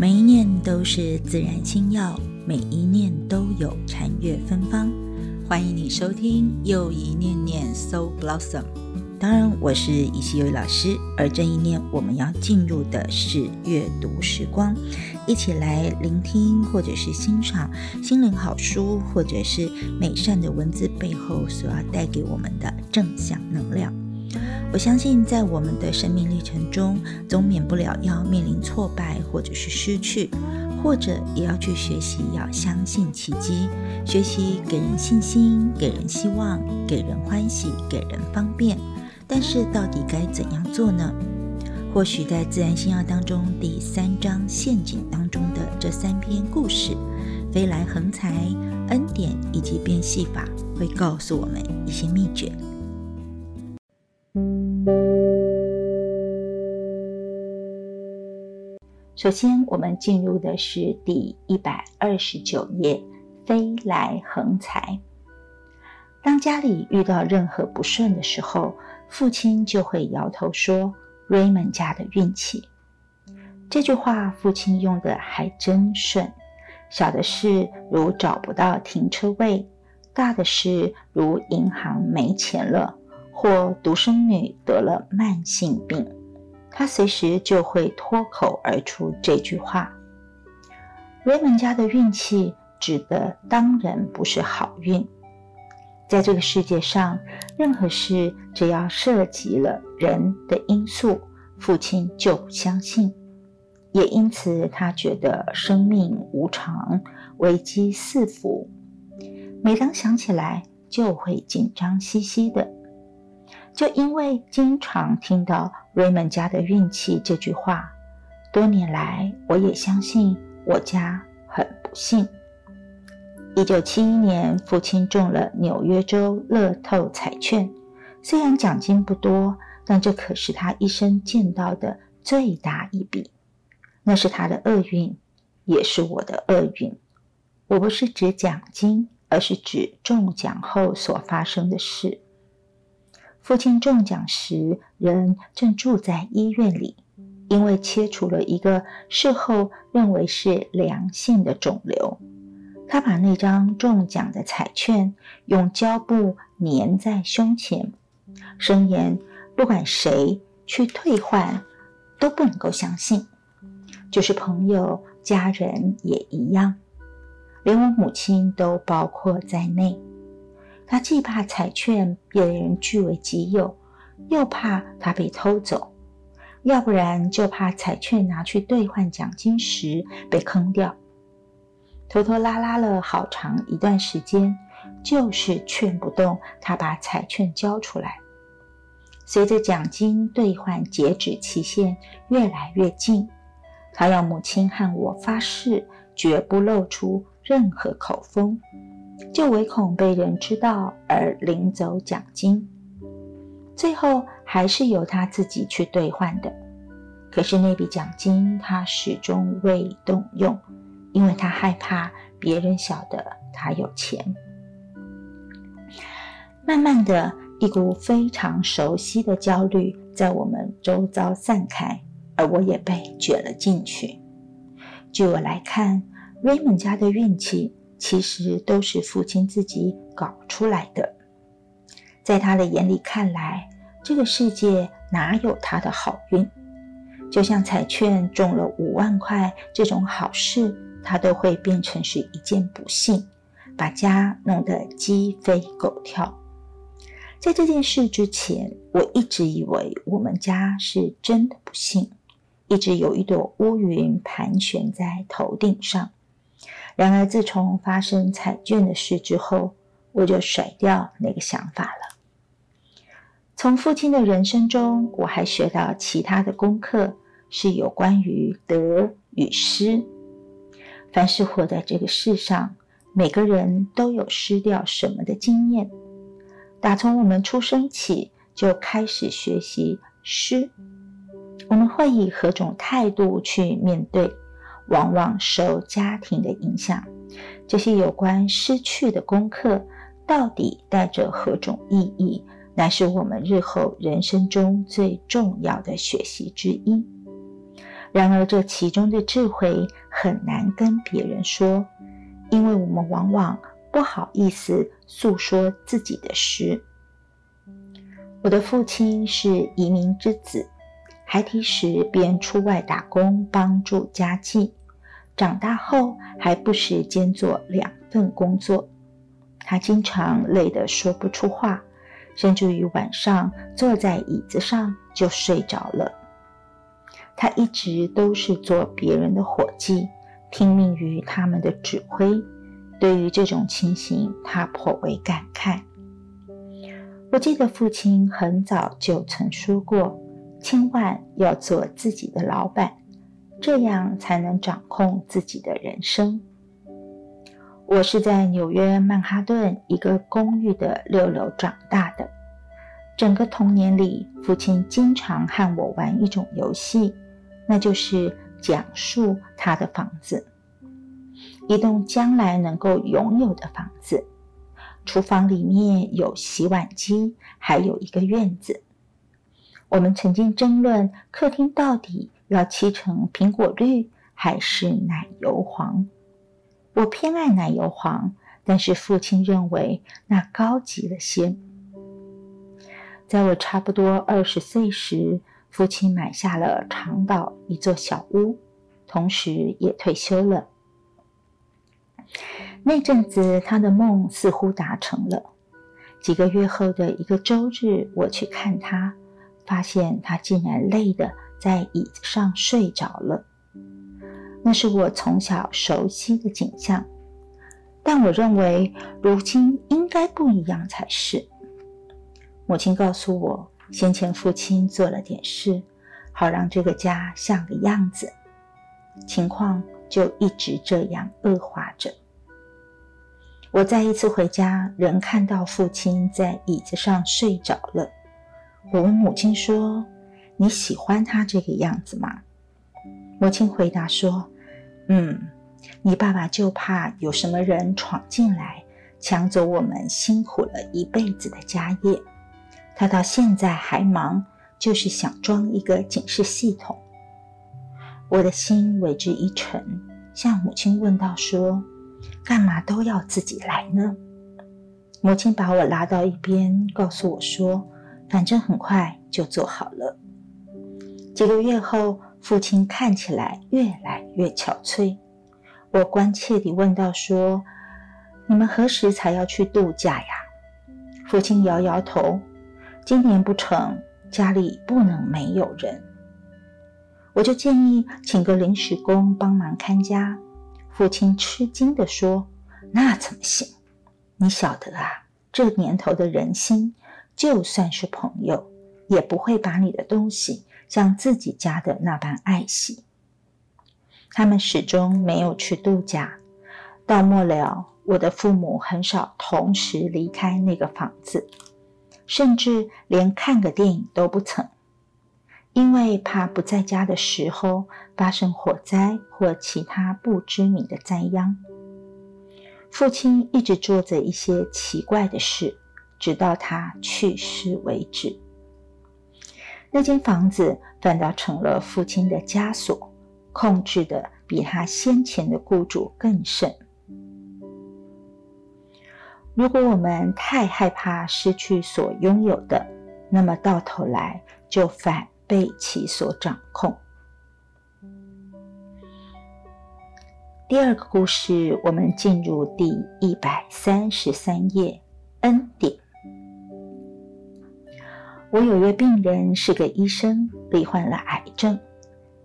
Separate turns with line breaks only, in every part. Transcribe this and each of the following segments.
每一念都是自然心药，每一念都有禅悦芬芳。欢迎你收听又一念念 So Blossom。当然，我是以西优老师，而这一念我们要进入的是阅读时光，一起来聆听或者是欣赏心灵好书，或者是美善的文字背后所要带给我们的正向能量。我相信，在我们的生命历程中，总免不了要面临挫败，或者是失去，或者也要去学习要相信奇迹，学习给人信心，给人希望，给人欢喜，给人方便。但是，到底该怎样做呢？或许在《自然星耀》当中第三章陷阱当中的这三篇故事——飞来横财、恩典以及变戏法，会告诉我们一些秘诀。首先，我们进入的是第一百二十九页，飞来横财。当家里遇到任何不顺的时候，父亲就会摇头说：“Raymond 家的运气。”这句话，父亲用的还真顺。小的事如找不到停车位，大的事如银行没钱了，或独生女得了慢性病。他随时就会脱口而出这句话。瑞门家的运气指的当然不是好运。在这个世界上，任何事只要涉及了人的因素，父亲就不相信。也因此，他觉得生命无常，危机四伏。每当想起来，就会紧张兮兮的。就因为经常听到 Raymond 家的运气这句话，多年来我也相信我家很不幸。一九七一年，父亲中了纽约州乐透彩券，虽然奖金不多，但这可是他一生见到的最大一笔。那是他的厄运，也是我的厄运。我不是指奖金，而是指中奖后所发生的事。父亲中奖时，人正住在医院里，因为切除了一个事后认为是良性的肿瘤。他把那张中奖的彩券用胶布粘在胸前，声言不管谁去退换，都不能够相信，就是朋友、家人也一样，连我母亲都包括在内。他既怕彩券被人据为己有，又怕它被偷走，要不然就怕彩券拿去兑换奖金时被坑掉。拖拖拉拉了好长一段时间，就是劝不动他把彩券交出来。随着奖金兑换截止期限越来越近，他要母亲和我发誓，绝不露出任何口风。就唯恐被人知道而领走奖金，最后还是由他自己去兑换的。可是那笔奖金他始终未动用，因为他害怕别人晓得他有钱。慢慢的一股非常熟悉的焦虑在我们周遭散开，而我也被卷了进去。据我来看，Raymond 家的运气。其实都是父亲自己搞出来的。在他的眼里看来，这个世界哪有他的好运？就像彩券中了五万块这种好事，他都会变成是一件不幸，把家弄得鸡飞狗跳。在这件事之前，我一直以为我们家是真的不幸，一直有一朵乌云盘旋在头顶上。然而，自从发生彩券的事之后，我就甩掉那个想法了。从父亲的人生中，我还学到其他的功课，是有关于得与失。凡是活在这个世上，每个人都有失掉什么的经验。打从我们出生起，就开始学习失。我们会以何种态度去面对？往往受家庭的影响，这些有关失去的功课，到底带着何种意义，乃是我们日后人生中最重要的学习之一。然而，这其中的智慧很难跟别人说，因为我们往往不好意思诉说自己的事。我的父亲是移民之子，孩提时便出外打工帮助家计，长大后还不时兼做两份工作。他经常累得说不出话，甚至于晚上坐在椅子上就睡着了。他一直都是做别人的伙计，听命于他们的指挥。对于这种情形，他颇为感慨。我记得父亲很早就曾说过：“千万要做自己的老板，这样才能掌控自己的人生。”我是在纽约曼哈顿一个公寓的六楼长大的。整个童年里，父亲经常和我玩一种游戏。那就是讲述他的房子，一栋将来能够拥有的房子。厨房里面有洗碗机，还有一个院子。我们曾经争论客厅到底要漆成苹果绿还是奶油黄。我偏爱奶油黄，但是父亲认为那高级了些。在我差不多二十岁时。父亲买下了长岛一座小屋，同时也退休了。那阵子，他的梦似乎达成了。几个月后的一个周日，我去看他，发现他竟然累得在椅子上睡着了。那是我从小熟悉的景象，但我认为如今应该不一样才是。母亲告诉我。先前父亲做了点事，好让这个家像个样子，情况就一直这样恶化着。我再一次回家，仍看到父亲在椅子上睡着了。我问母亲说：“你喜欢他这个样子吗？”母亲回答说：“嗯，你爸爸就怕有什么人闯进来，抢走我们辛苦了一辈子的家业。”他到现在还忙，就是想装一个警示系统。我的心为之一沉，向母亲问道：“说，干嘛都要自己来呢？”母亲把我拉到一边，告诉我说：“反正很快就做好了。”几个月后，父亲看起来越来越憔悴。我关切地问道：“说，你们何时才要去度假呀？”父亲摇摇头。今年不成，家里不能没有人。我就建议请个临时工帮忙看家。父亲吃惊地说：“那怎么行？你晓得啊，这年头的人心，就算是朋友，也不会把你的东西像自己家的那般爱惜。他们始终没有去度假。到末了，我的父母很少同时离开那个房子。”甚至连看个电影都不曾，因为怕不在家的时候发生火灾或其他不知名的灾殃。父亲一直做着一些奇怪的事，直到他去世为止。那间房子反倒成了父亲的枷锁，控制的比他先前的雇主更甚。如果我们太害怕失去所拥有的，那么到头来就反被其所掌控。第二个故事，我们进入第一百三十三页。恩典。我有一位病人是个医生，罹患了癌症，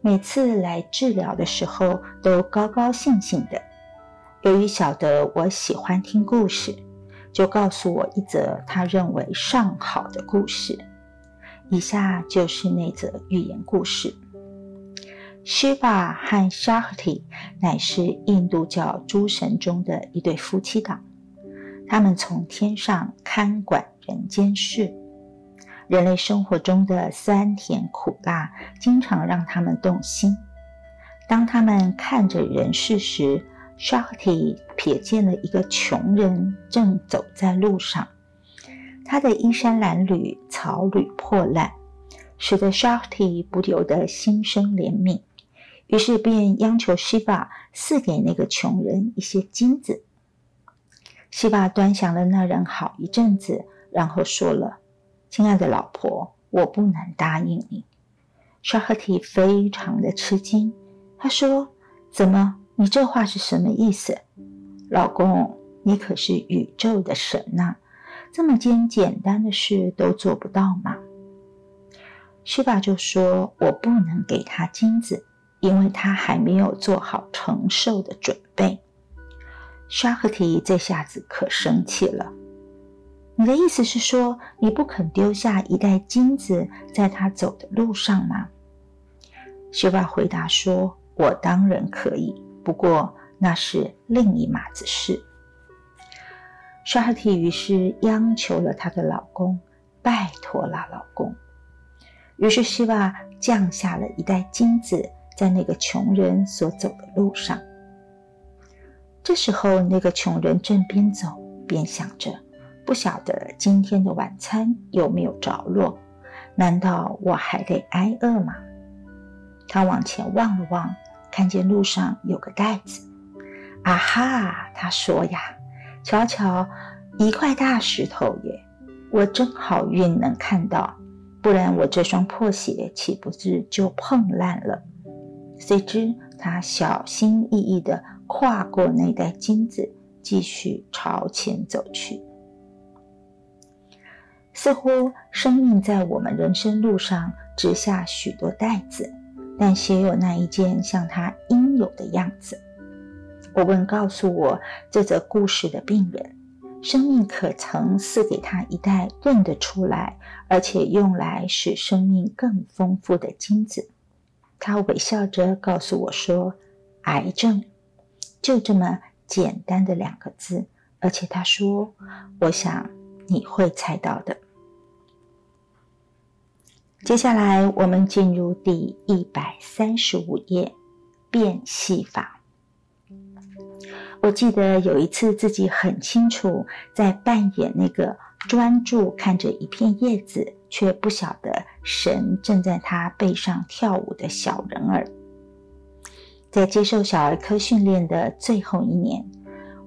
每次来治疗的时候都高高兴兴的。由于晓得我喜欢听故事。就告诉我一则他认为上好的故事。以下就是那则寓言故事：Shiva 和 Shakti 乃是印度教诸神中的一对夫妻档，他们从天上看管人间事。人类生活中的酸甜苦辣，经常让他们动心。当他们看着人世时，Shakti 瞥见了一个穷人正走在路上，他的衣衫褴褛、草履破烂，使得 Shakti 不由得心生怜悯，于是便央求西法赐给那个穷人一些金子。西法端详了那人好一阵子，然后说了：“亲爱的老婆，我不能答应你。”沙赫提非常的吃惊，他说：“怎么？你这话是什么意思？老公，你可是宇宙的神呐，这么件简单的事都做不到吗？”西法就说：“我不能给他金子。”因为他还没有做好承受的准备，沙赫提这下子可生气了。你的意思是说，你不肯丢下一袋金子在他走的路上吗？希瓦回答说：“我当然可以，不过那是另一码子事。”沙赫提于是央求了她的老公：“拜托了，老公。”于是希瓦降下了一袋金子。在那个穷人所走的路上，这时候那个穷人正边走边想着：不晓得今天的晚餐有没有着落？难道我还得挨饿吗？他往前望了望，看见路上有个袋子。啊哈！他说呀：“瞧瞧，一块大石头耶！我真好运能看到，不然我这双破鞋岂不是就碰烂了？”谁知他小心翼翼地跨过那袋金子，继续朝前走去。似乎生命在我们人生路上植下许多袋子，但谁有那一件像他应有的样子？我问告诉我这则故事的病人：生命可曾赐给他一袋认得出来，而且用来使生命更丰富的金子？他微笑着告诉我说：“癌症，就这么简单的两个字。”而且他说：“我想你会猜到的。”接下来，我们进入第一百三十五页变戏法。我记得有一次自己很清楚在扮演那个专注看着一片叶子。却不晓得神正在他背上跳舞的小人儿。在接受小儿科训练的最后一年，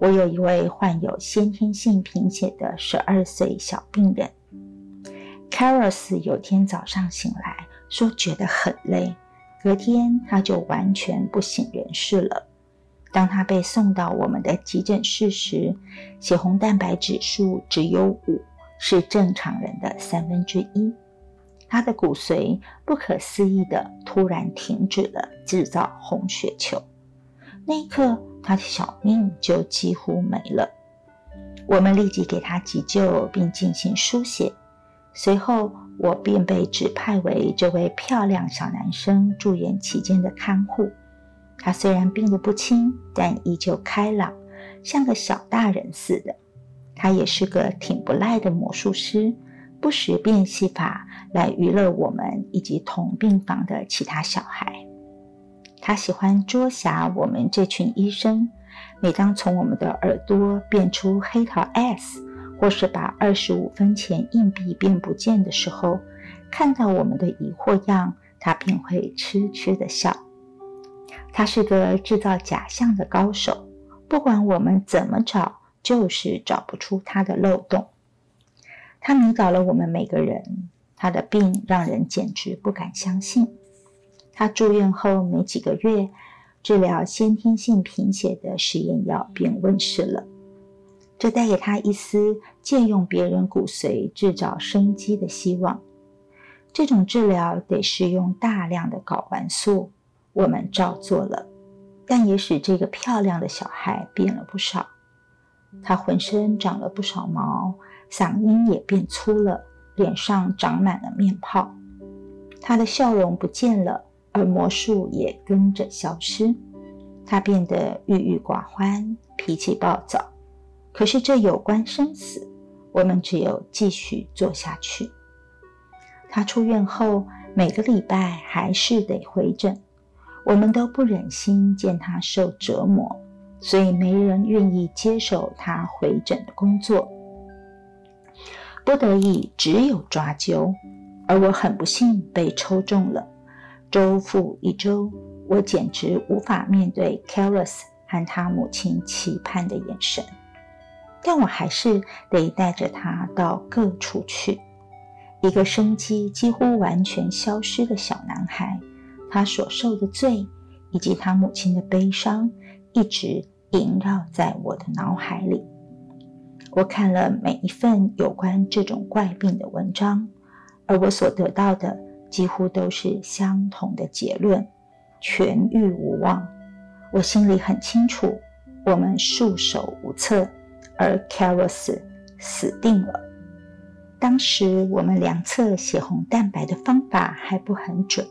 我有一位患有先天性贫血的十二岁小病人。Caros 有天早上醒来，说觉得很累，隔天他就完全不省人事了。当他被送到我们的急诊室时，血红蛋白指数只有五。是正常人的三分之一。他的骨髓不可思议的突然停止了制造红血球，那一刻他的小命就几乎没了。我们立即给他急救并进行输血，随后我便被指派为这位漂亮小男生住院期间的看护。他虽然病得不轻，但依旧开朗，像个小大人似的。他也是个挺不赖的魔术师，不时变戏法来娱乐我们以及同病房的其他小孩。他喜欢捉瞎我们这群医生。每当从我们的耳朵变出黑桃 S，或是把二十五分钱硬币变不见的时候，看到我们的疑惑样，他便会痴痴的笑。他是个制造假象的高手，不管我们怎么找。就是找不出他的漏洞。他迷倒了我们每个人。他的病让人简直不敢相信。他住院后没几个月，治疗先天性贫血的实验药便问世了。这带给他一丝借用别人骨髓制造生机的希望。这种治疗得是用大量的睾丸素。我们照做了，但也使这个漂亮的小孩变了不少。他浑身长了不少毛，嗓音也变粗了，脸上长满了面泡。他的笑容不见了，而魔术也跟着消失。他变得郁郁寡欢，脾气暴躁。可是这有关生死，我们只有继续做下去。他出院后，每个礼拜还是得回诊，我们都不忍心见他受折磨。所以没人愿意接手他回诊的工作，不得已只有抓阄，而我很不幸被抽中了。周复一周，我简直无法面对 c a r o s 和他母亲期盼的眼神，但我还是得带着他到各处去。一个生机几乎完全消失的小男孩，他所受的罪以及他母亲的悲伤，一直萦绕在我的脑海里。我看了每一份有关这种怪病的文章，而我所得到的几乎都是相同的结论：痊愈无望。我心里很清楚，我们束手无策，而 c a r o s 死定了。当时我们量测血红蛋白的方法还不很准，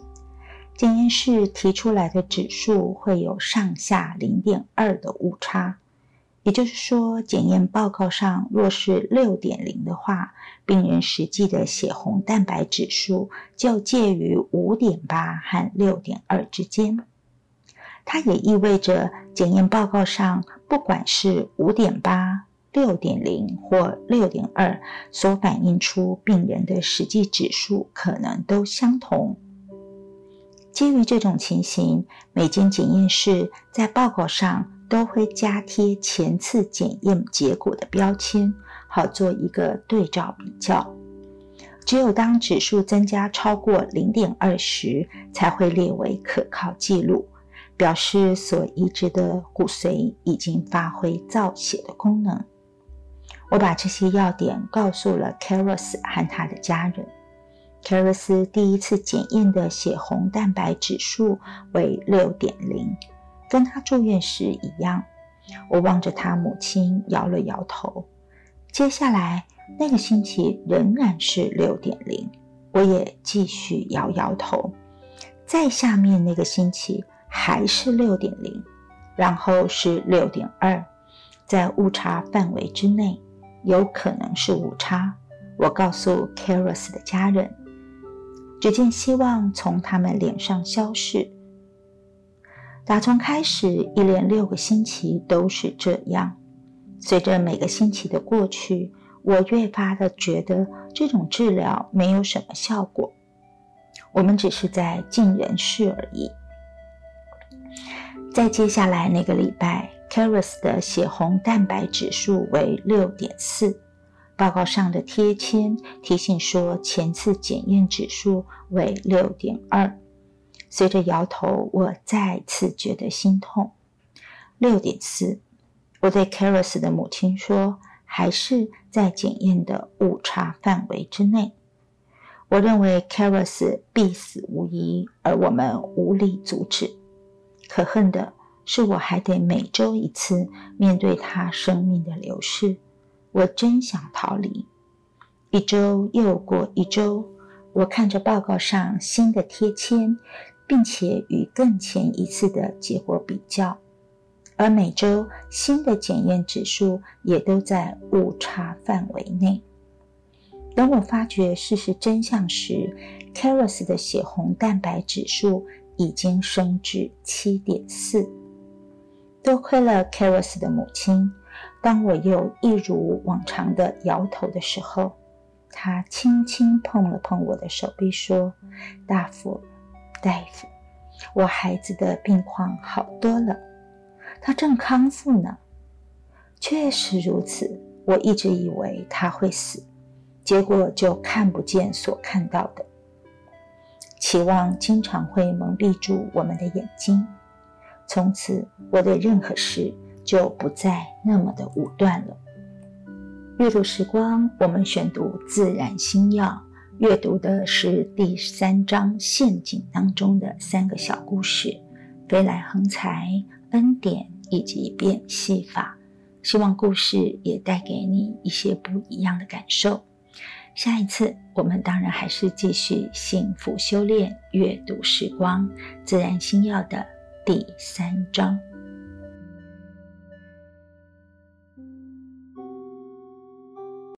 检验室提出来的指数会有上下零点二的误差。也就是说，检验报告上若是六点零的话，病人实际的血红蛋白指数就介于五点八和六点二之间。它也意味着，检验报告上不管是五点八、六点零或六点二，所反映出病人的实际指数可能都相同。基于这种情形，每间检验室在报告上。都会加贴前次检验结果的标签，好做一个对照比较。只有当指数增加超过零点二时，才会列为可靠记录，表示所移植的骨髓已经发挥造血的功能。我把这些要点告诉了 c a r o s 和他的家人。c a r o s 第一次检验的血红蛋白指数为六点零。跟他住院时一样，我望着他母亲摇了摇头。接下来那个星期仍然是六点零，我也继续摇摇头。再下面那个星期还是六点零，然后是六点二，在误差范围之内，有可能是误差。我告诉 c a r o s 的家人，只见希望从他们脸上消逝。打从开始，一连六个星期都是这样。随着每个星期的过去，我越发的觉得这种治疗没有什么效果。我们只是在尽人事而已。在接下来那个礼拜 c a r o s 的血红蛋白指数为六点四，报告上的贴签提醒说前次检验指数为六点二。随着摇头，我再次觉得心痛。六点四，我对 c a r o s 的母亲说：“还是在检验的误差范围之内。”我认为 c a r o s 必死无疑，而我们无力阻止。可恨的是，我还得每周一次面对他生命的流逝。我真想逃离。一周又过一周，我看着报告上新的贴签。并且与更前一次的结果比较，而每周新的检验指数也都在误差范围内。等我发觉事实真相时 c a r o s 的血红蛋白指数已经升至七点四。多亏了 c a r o s 的母亲，当我又一如往常的摇头的时候，她轻轻碰了碰我的手臂，说：“大夫。”大夫，我孩子的病况好多了，他正康复呢。确实如此，我一直以为他会死，结果就看不见所看到的。期望经常会蒙蔽住我们的眼睛，从此我对任何事就不再那么的武断了。阅读时光，我们选读《自然星耀》。阅读的是第三章陷阱当中的三个小故事：飞来横财、恩典以及变戏法。希望故事也带给你一些不一样的感受。下一次我们当然还是继续幸福修炼阅读时光自然星耀的第三章。